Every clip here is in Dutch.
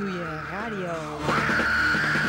doe je radio.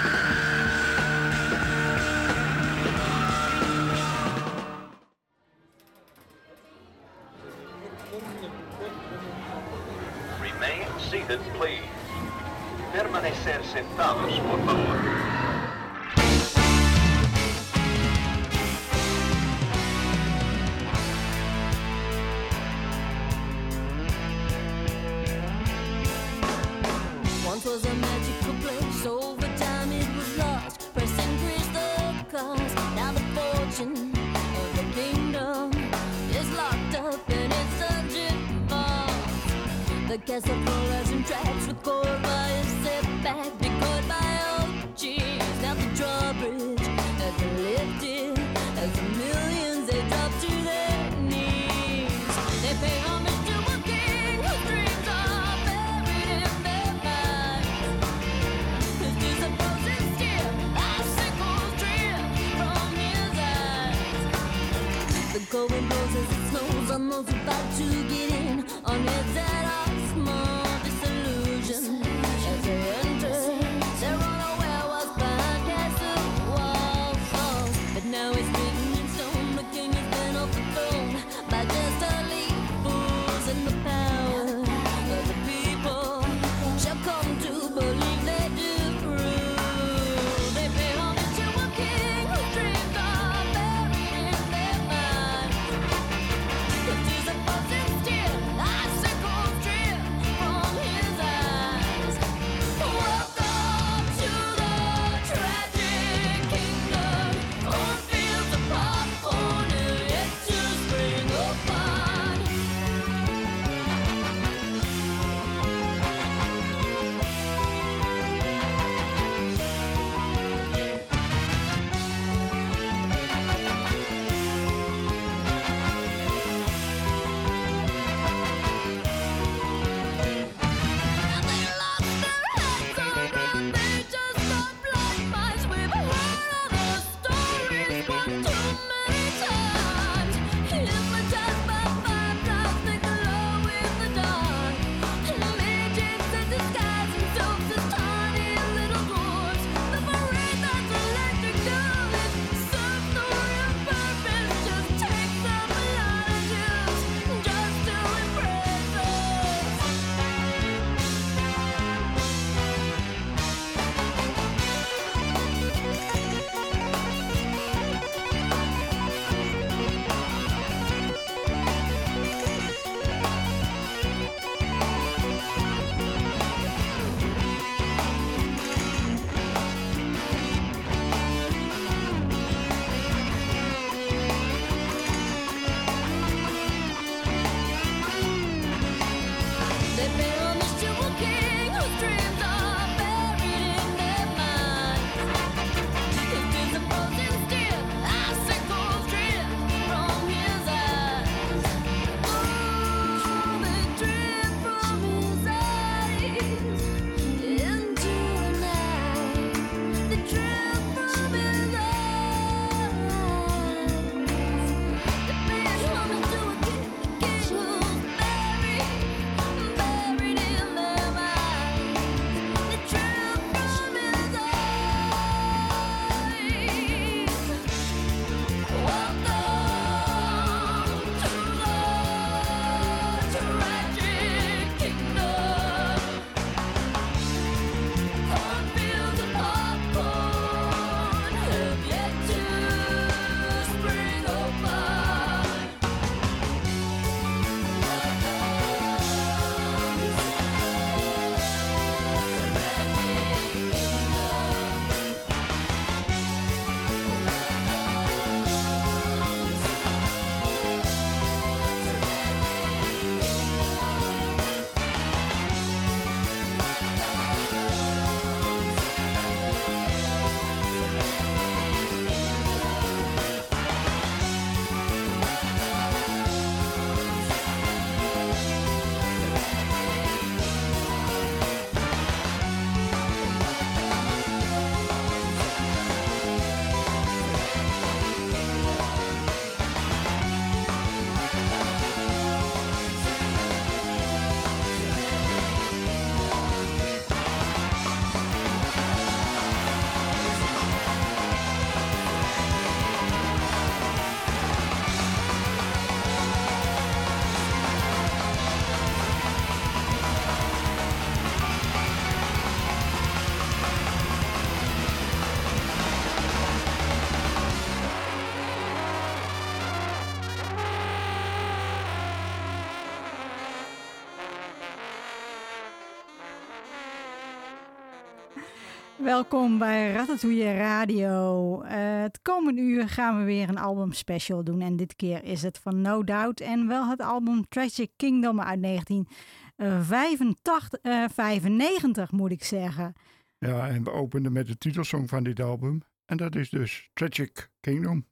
Welkom bij Ratatouille Radio. Uh, het komende uur gaan we weer een album special doen. En dit keer is het van No Doubt. En wel het album Tragic Kingdom uit 1995, uh, moet ik zeggen. Ja, en we openden met de titelsong van dit album. En dat is dus Tragic Kingdom.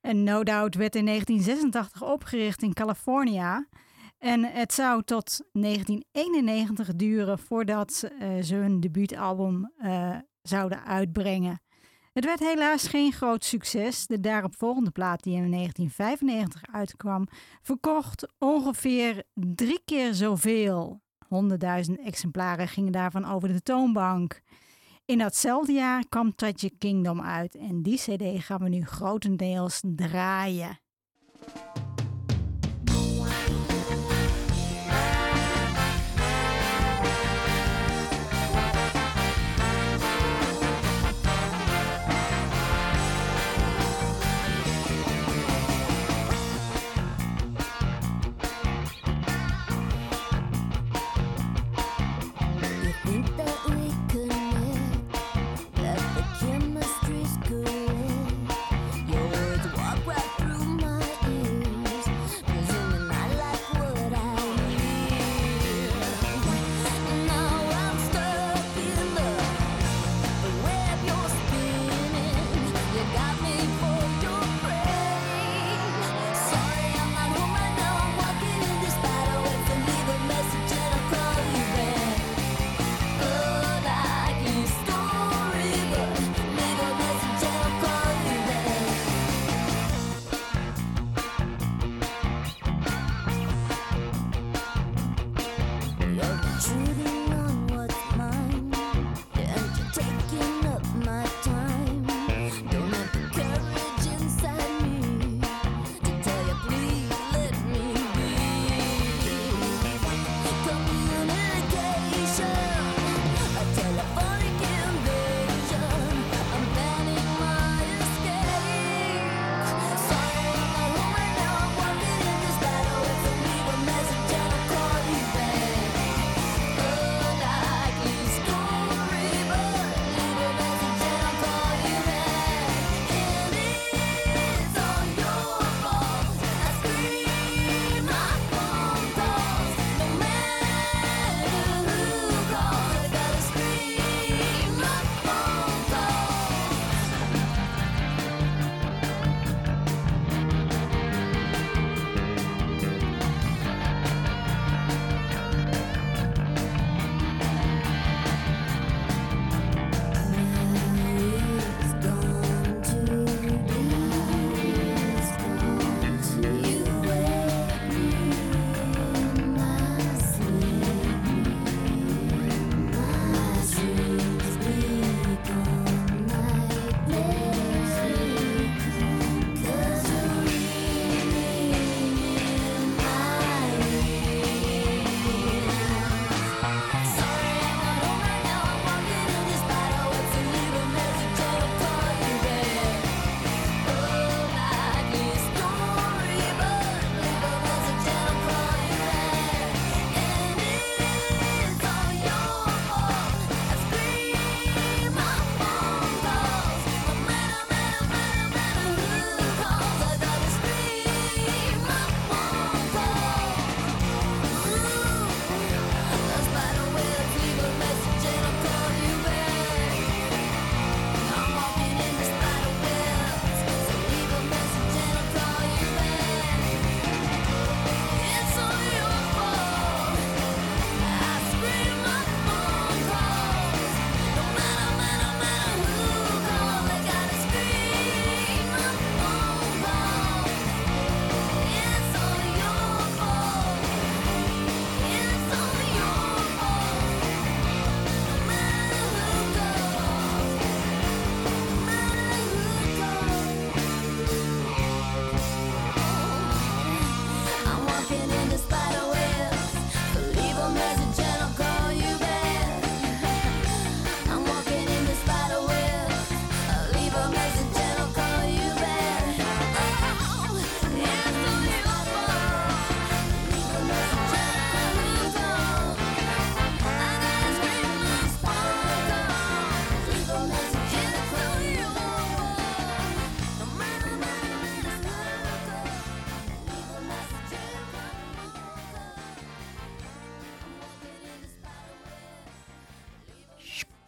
En No Doubt werd in 1986 opgericht in California. En het zou tot 1991 duren voordat uh, ze hun debuutalbum uh, zouden uitbrengen. Het werd helaas geen groot succes. De daaropvolgende plaat, die in 1995 uitkwam, verkocht ongeveer drie keer zoveel. 100.000 exemplaren gingen daarvan over de toonbank. In datzelfde jaar kwam Tragic Kingdom uit en die CD gaan we nu grotendeels draaien.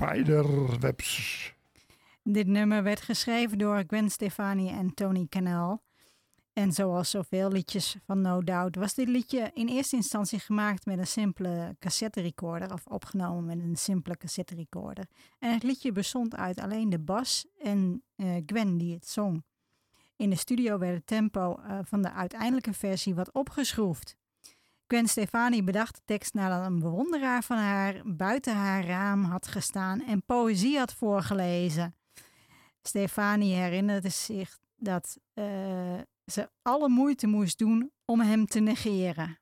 Spiderwebs. Dit nummer werd geschreven door Gwen Stefani en Tony Canal. En zoals zoveel liedjes van No Doubt was dit liedje in eerste instantie gemaakt met een simpele cassette recorder of opgenomen met een simpele cassette recorder. En het liedje bestond uit alleen de bas en eh, Gwen die het zong. In de studio werd het tempo eh, van de uiteindelijke versie wat opgeschroefd. Gwen Stefani bedacht de tekst nadat een bewonderaar van haar buiten haar raam had gestaan en poëzie had voorgelezen. Stefani herinnerde zich dat eh, ze alle moeite moest doen om hem te negeren.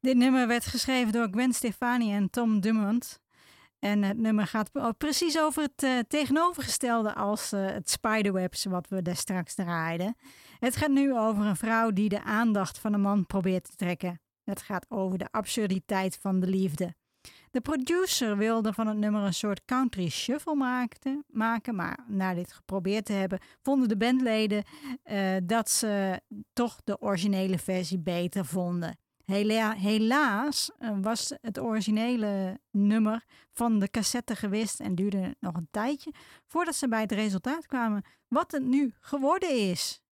Dit nummer werd geschreven door Gwen Stefani en Tom Dumont. En het nummer gaat o- precies over het eh, tegenovergestelde als eh, het spiderwebs wat we daar straks draaiden. Het gaat nu over een vrouw die de aandacht van een man probeert te trekken. Het gaat over de absurditeit van de liefde. De producer wilde van het nummer een soort country shuffle maken, maar na dit geprobeerd te hebben, vonden de bandleden eh, dat ze toch de originele versie beter vonden. Hela- helaas eh, was het originele nummer van de cassette gewist en duurde nog een tijdje voordat ze bij het resultaat kwamen wat het nu geworden is.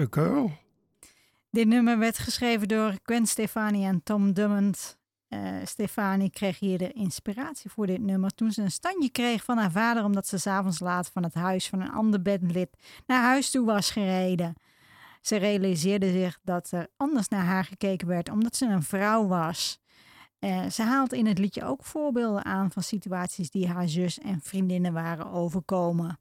A. Dit nummer werd geschreven door Gwen Stefani en Tom Drummond. Eh, Stefani kreeg hier de inspiratie voor dit nummer toen ze een standje kreeg van haar vader omdat ze s'avonds laat van het huis van een ander bandlid naar huis toe was gereden. Ze realiseerde zich dat er anders naar haar gekeken werd omdat ze een vrouw was. Eh, ze haalt in het liedje ook voorbeelden aan van situaties die haar zus en vriendinnen waren overkomen.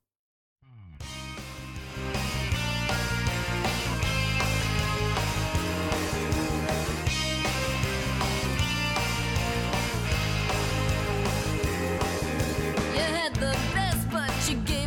Had the best, but you gave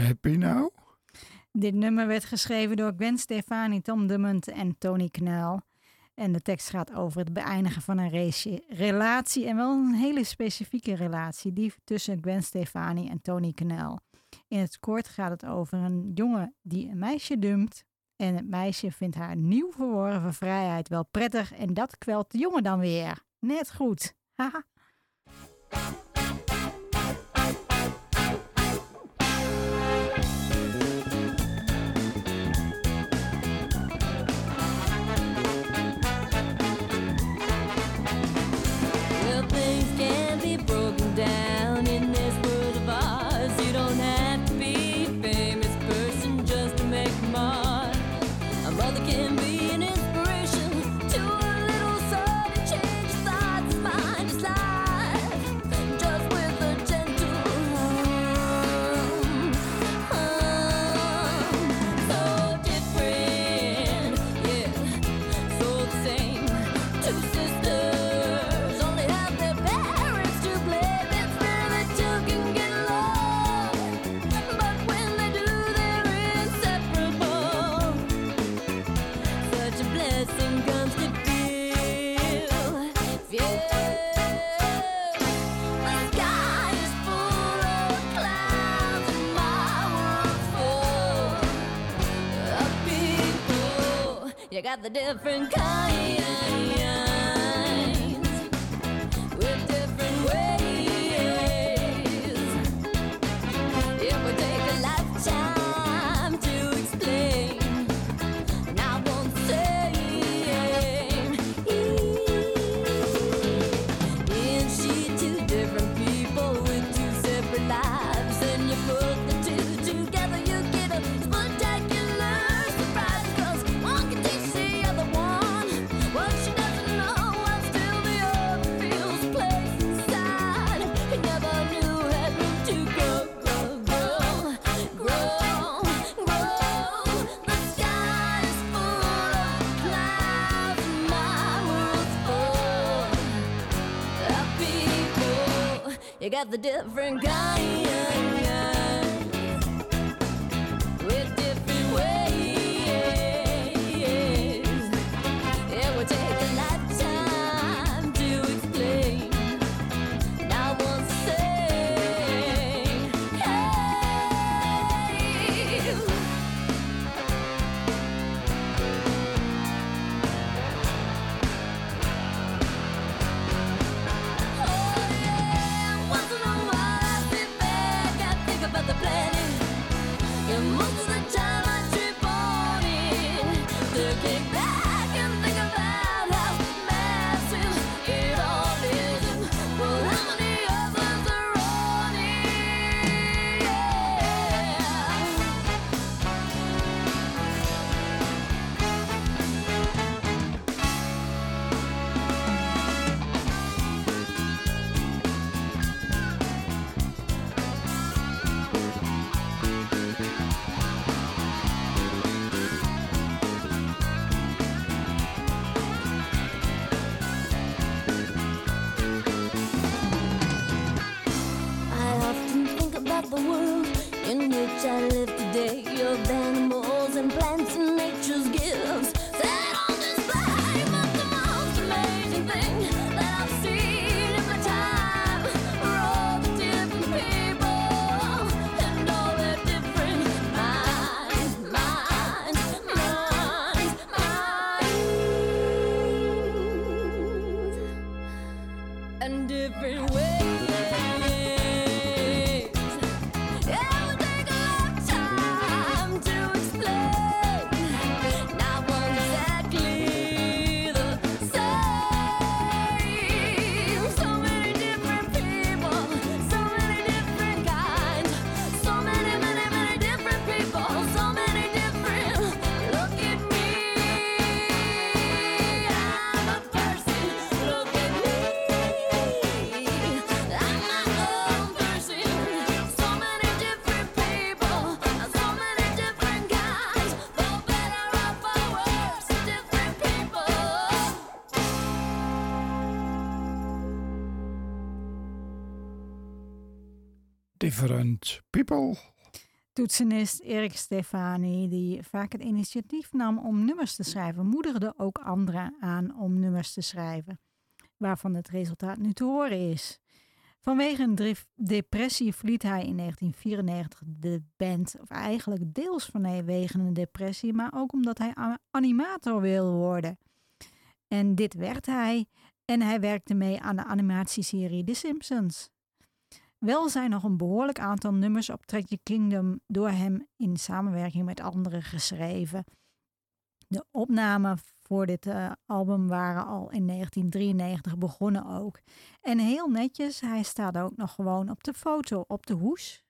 Happy now? Dit nummer werd geschreven door Gwen Stefani, Tom Drummond en Tony Knell. En de tekst gaat over het beëindigen van een race- relatie. En wel een hele specifieke relatie. Die tussen Gwen Stefani en Tony Knell. In het kort gaat het over een jongen die een meisje dumpt. En het meisje vindt haar nieuw verworven vrijheid wel prettig. En dat kwelt de jongen dan weer. Net goed. Haha. got the different kind. got the different kind. you. Toetsenist Erik Stefani, die vaak het initiatief nam om nummers te schrijven, moedigde ook anderen aan om nummers te schrijven, waarvan het resultaat nu te horen is. Vanwege een depressie verliet hij in 1994 de band, of eigenlijk deels vanwege een depressie, maar ook omdat hij animator wil worden. En dit werd hij, en hij werkte mee aan de animatieserie The Simpsons. Wel zijn nog een behoorlijk aantal nummers op Tragic Kingdom door hem in samenwerking met anderen geschreven. De opnamen voor dit eh, album waren al in 1993 begonnen ook. En heel netjes, hij staat ook nog gewoon op de foto op de hoes.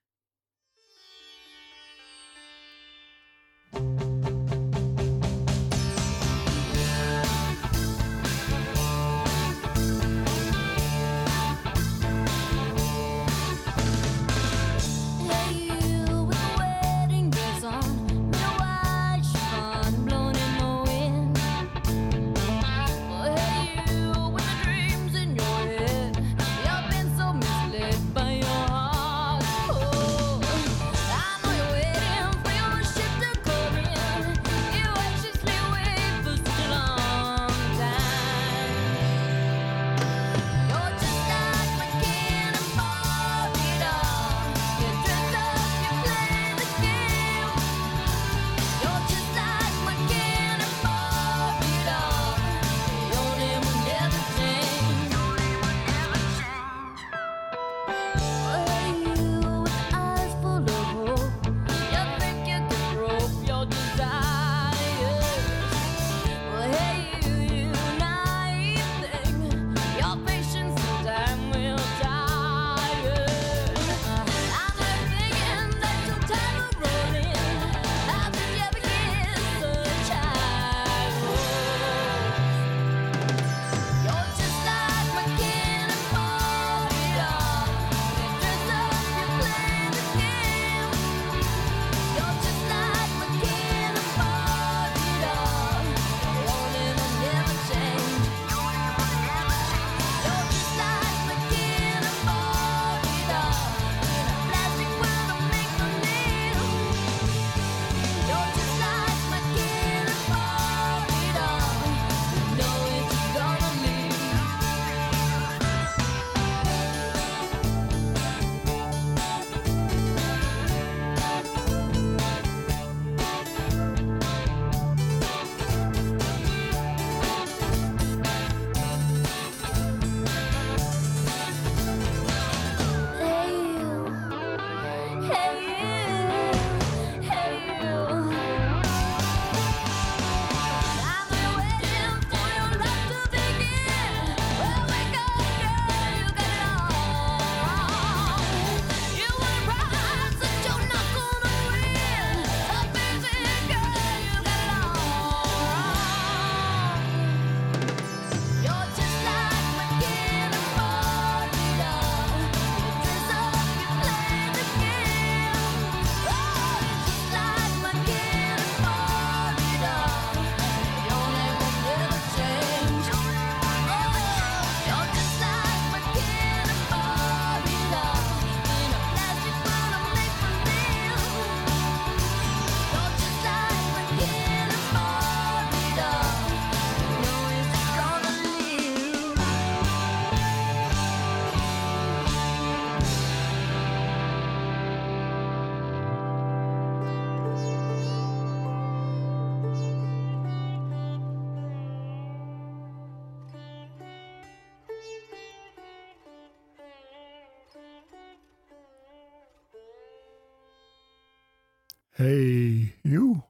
Hey, you.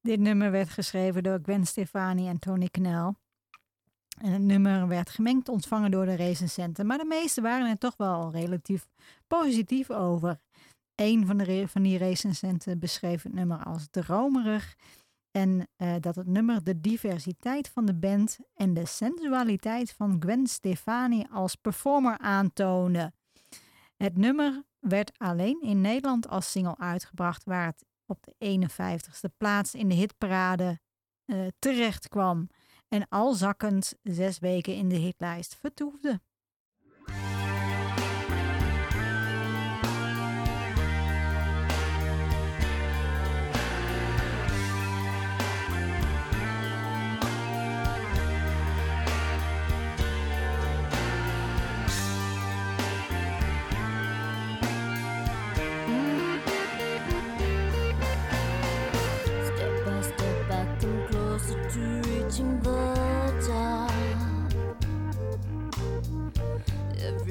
Dit nummer werd geschreven door Gwen Stefani en Tony Knell. En het nummer werd gemengd ontvangen door de recensenten, maar de meesten waren er toch wel relatief positief over. Een van, de van die recensenten beschreef het nummer als dromerig en eh, dat het nummer de diversiteit van de band en de sensualiteit van Gwen Stefani als performer aantoonde. Het nummer werd alleen in Nederland als single uitgebracht, waar het op de 51ste plaats in de hitparade eh, terecht kwam en al zakkend zes weken in de hitlijst vertoefde.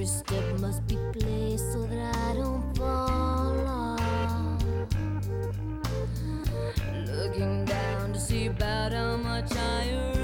Every step must be placed so that I don't fall off. Looking down to see about how much I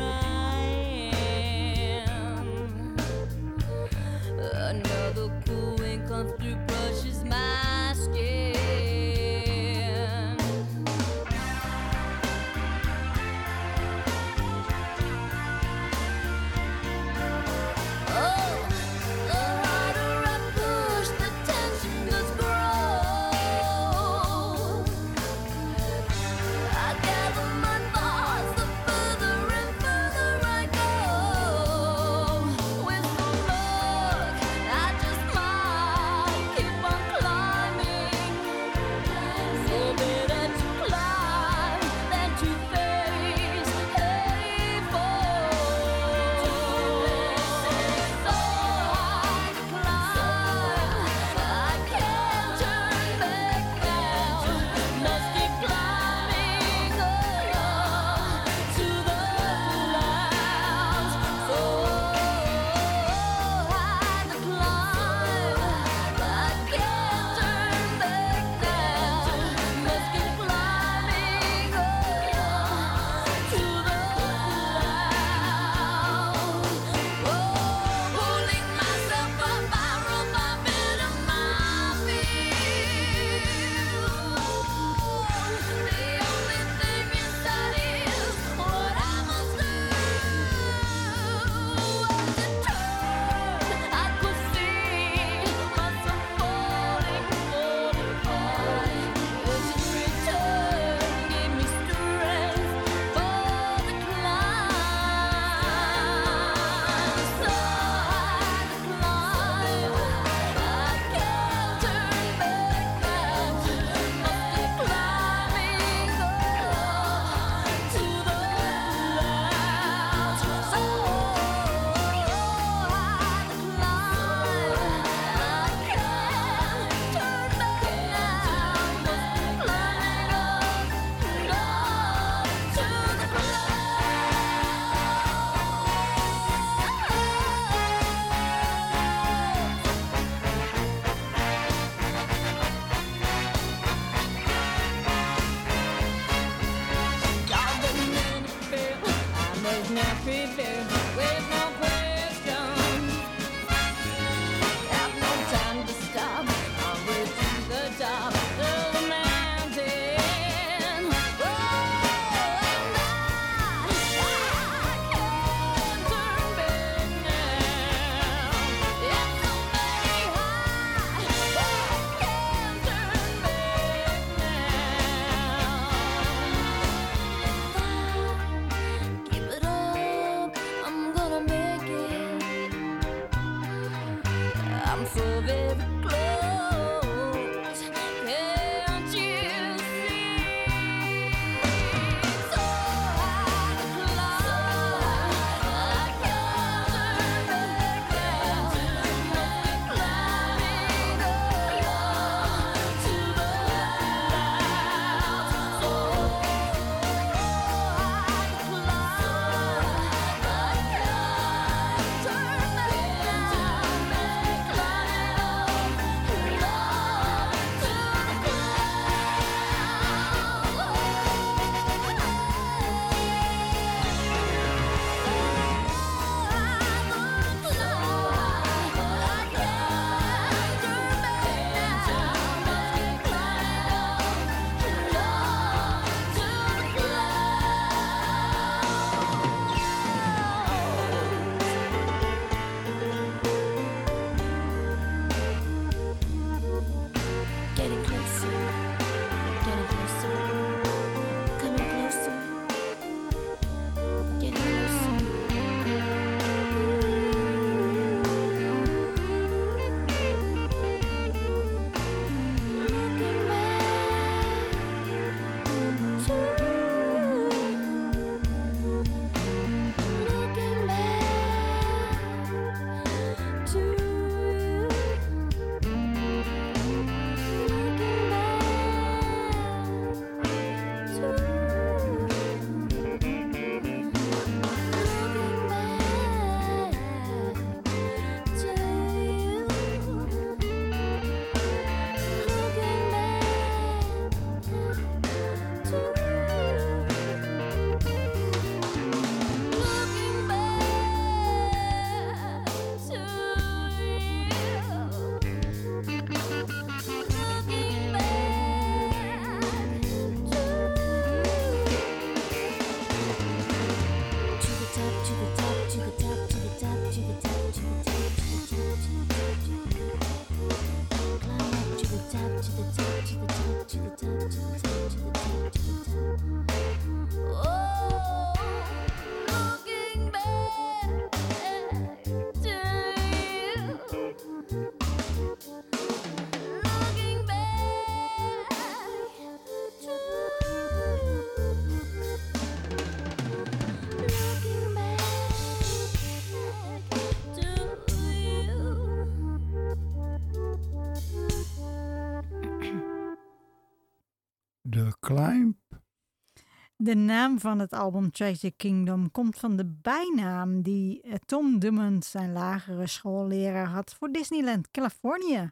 De naam van het album Treasure Kingdom komt van de bijnaam die eh, Tom Dummond, zijn lagere schoolleraar, had voor Disneyland Californië.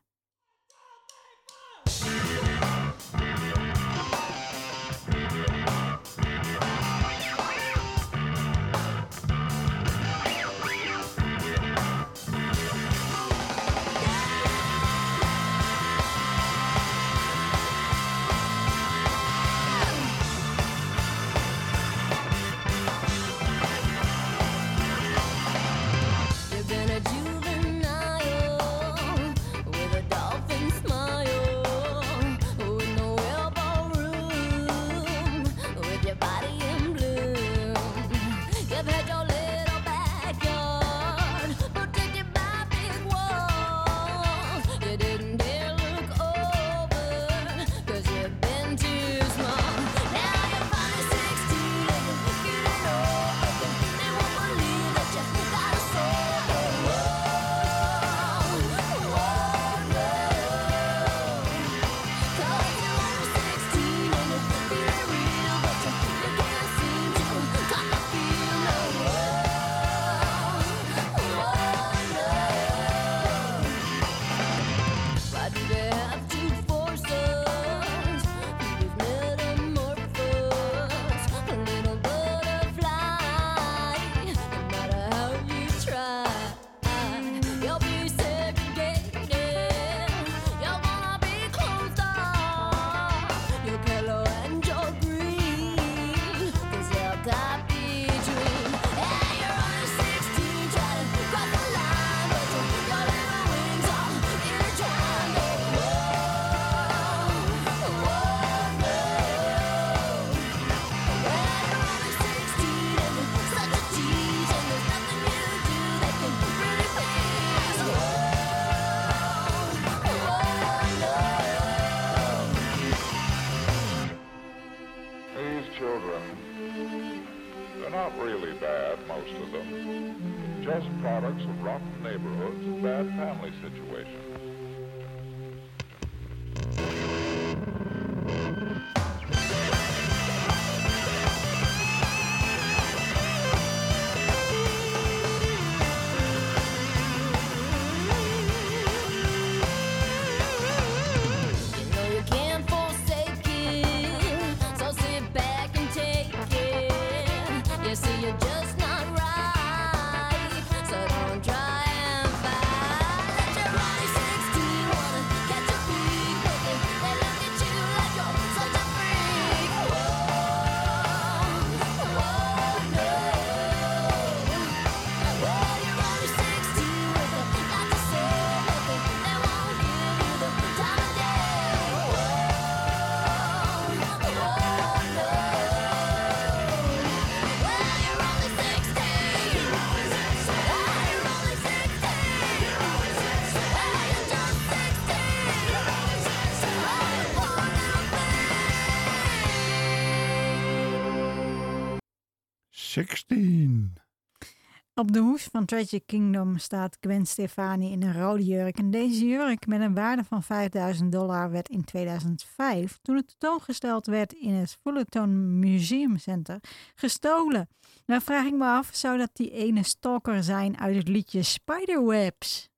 Op de hoes van Tragic Kingdom staat Gwen Stefani in een rode jurk. En deze jurk met een waarde van 5000 dollar werd in 2005, toen het tentoongesteld werd in het Fullerton Museum Center, gestolen. Nou vraag ik me af, zou dat die ene stalker zijn uit het liedje Spiderwebs?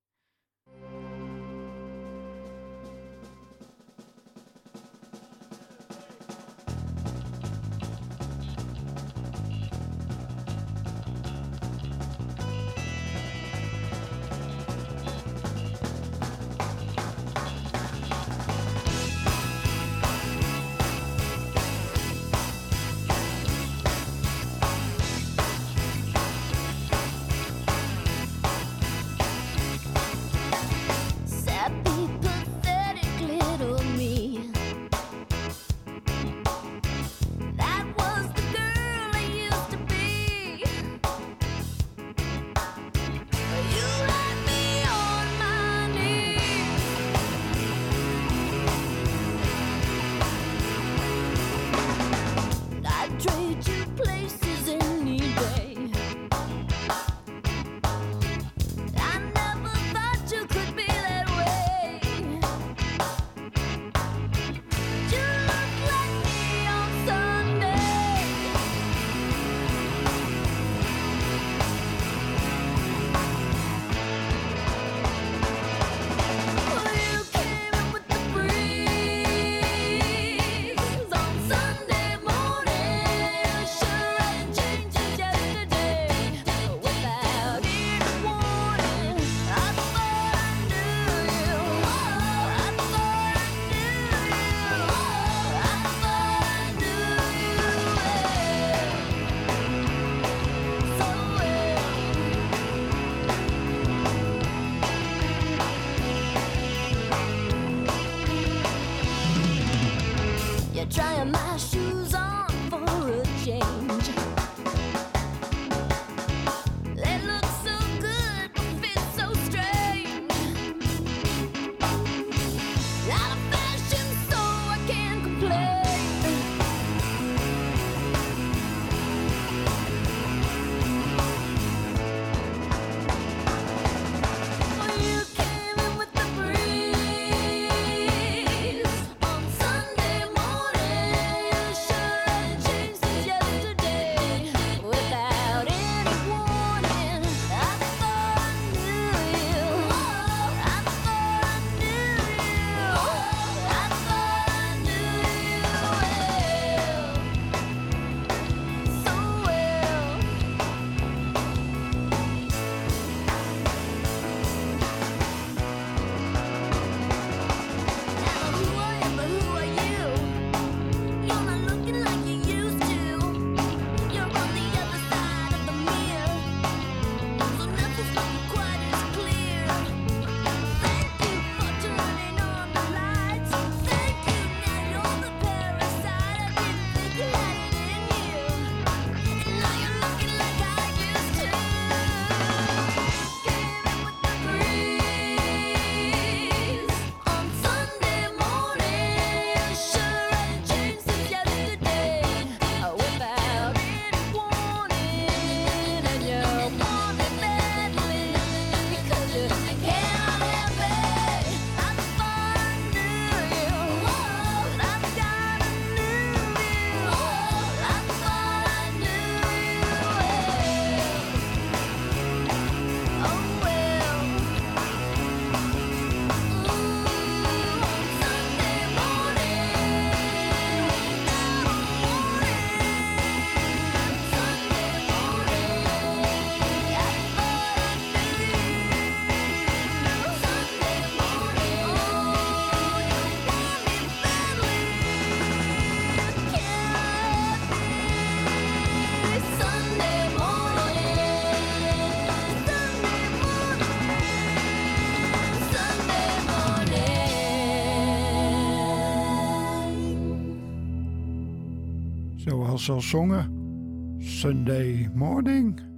Morning. Zoals ze al zongen. Sunday morning.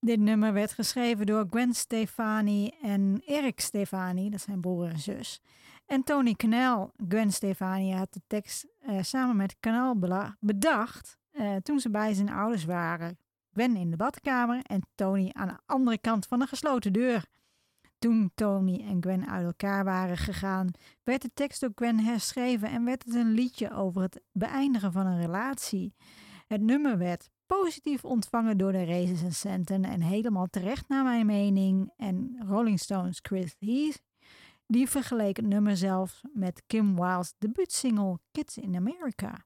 Dit nummer werd geschreven door Gwen Stefani en Erik Stefani, dat zijn broer en zus. En Tony Knell. Gwen Stefani had de tekst eh, samen met bela- bedacht eh, toen ze bij zijn ouders waren. Gwen in de badkamer en Tony aan de andere kant van de gesloten deur. Toen Tony en Gwen uit elkaar waren gegaan, werd de tekst door Gwen herschreven en werd het een liedje over het beëindigen van een relatie. Het nummer werd positief ontvangen door de recensenten en helemaal terecht naar mijn mening. En Rolling Stones Chris Heath, die vergeleek het nummer zelfs met Kim Wilde's debuutsingle Kids in America.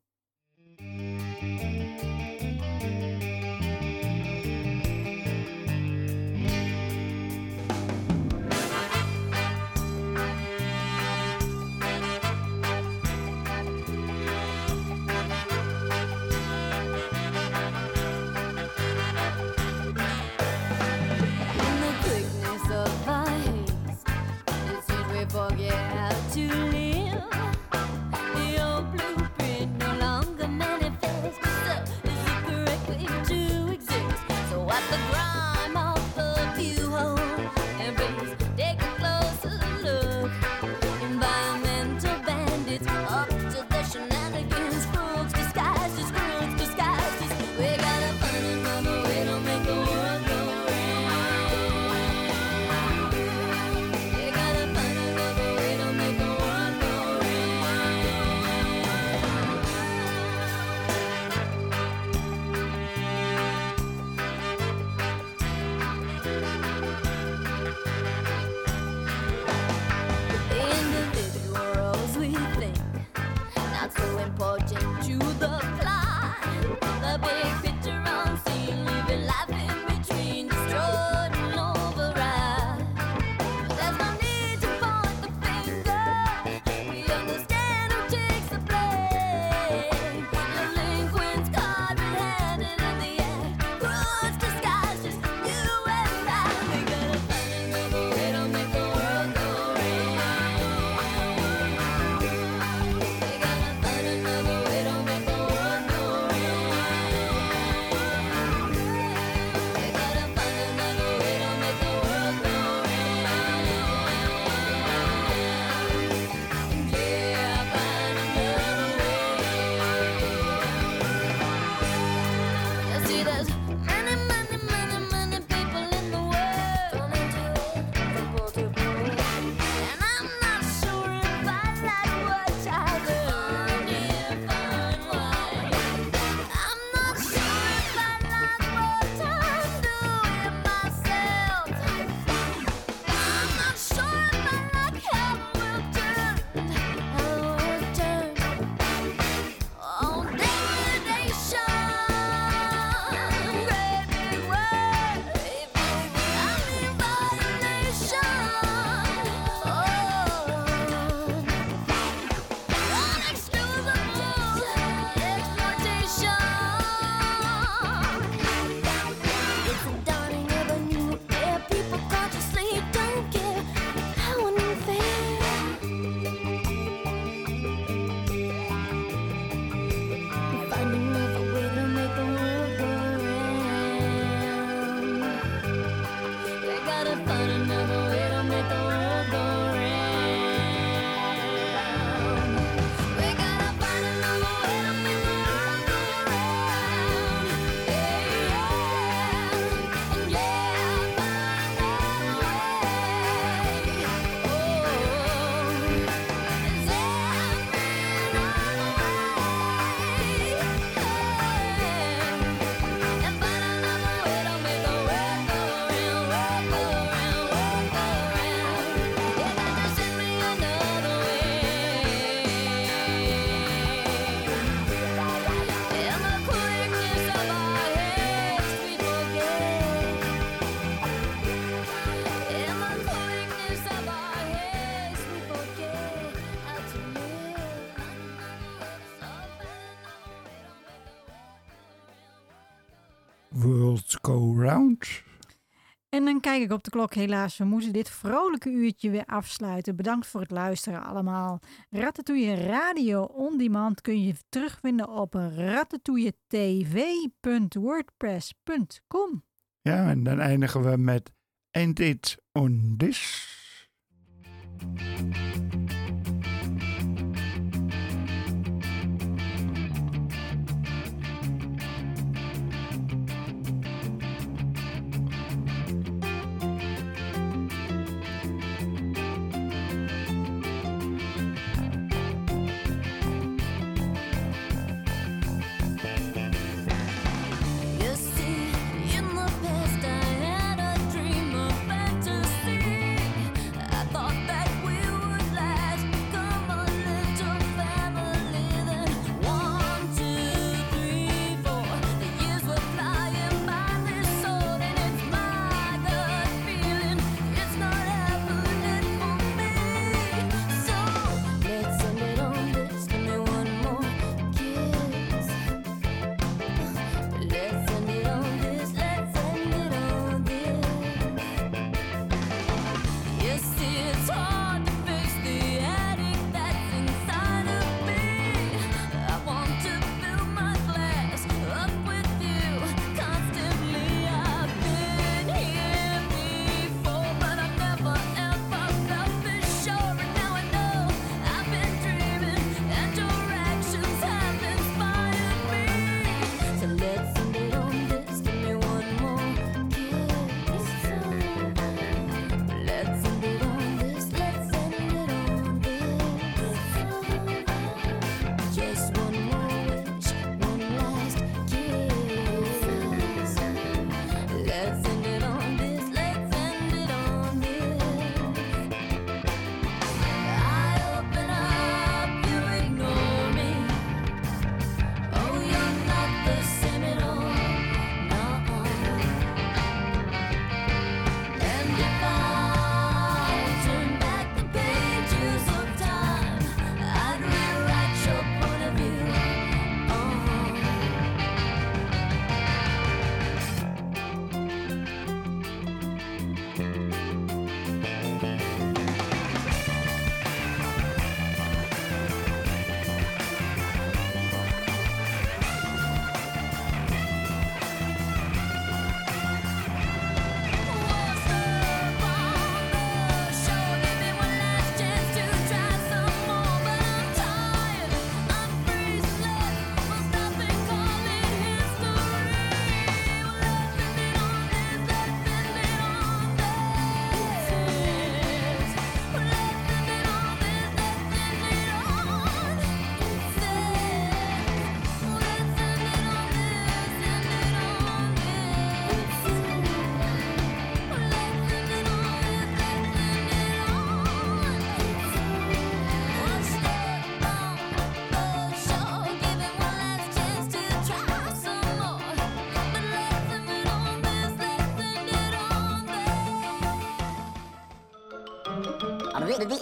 kijk ik op de klok helaas. We moeten dit vrolijke uurtje weer afsluiten. Bedankt voor het luisteren allemaal. Ratatouille Radio On Demand kun je terugvinden op ratatouilletv.wordpress.com Ja, en dan eindigen we met And It On This.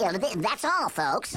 That's all, folks.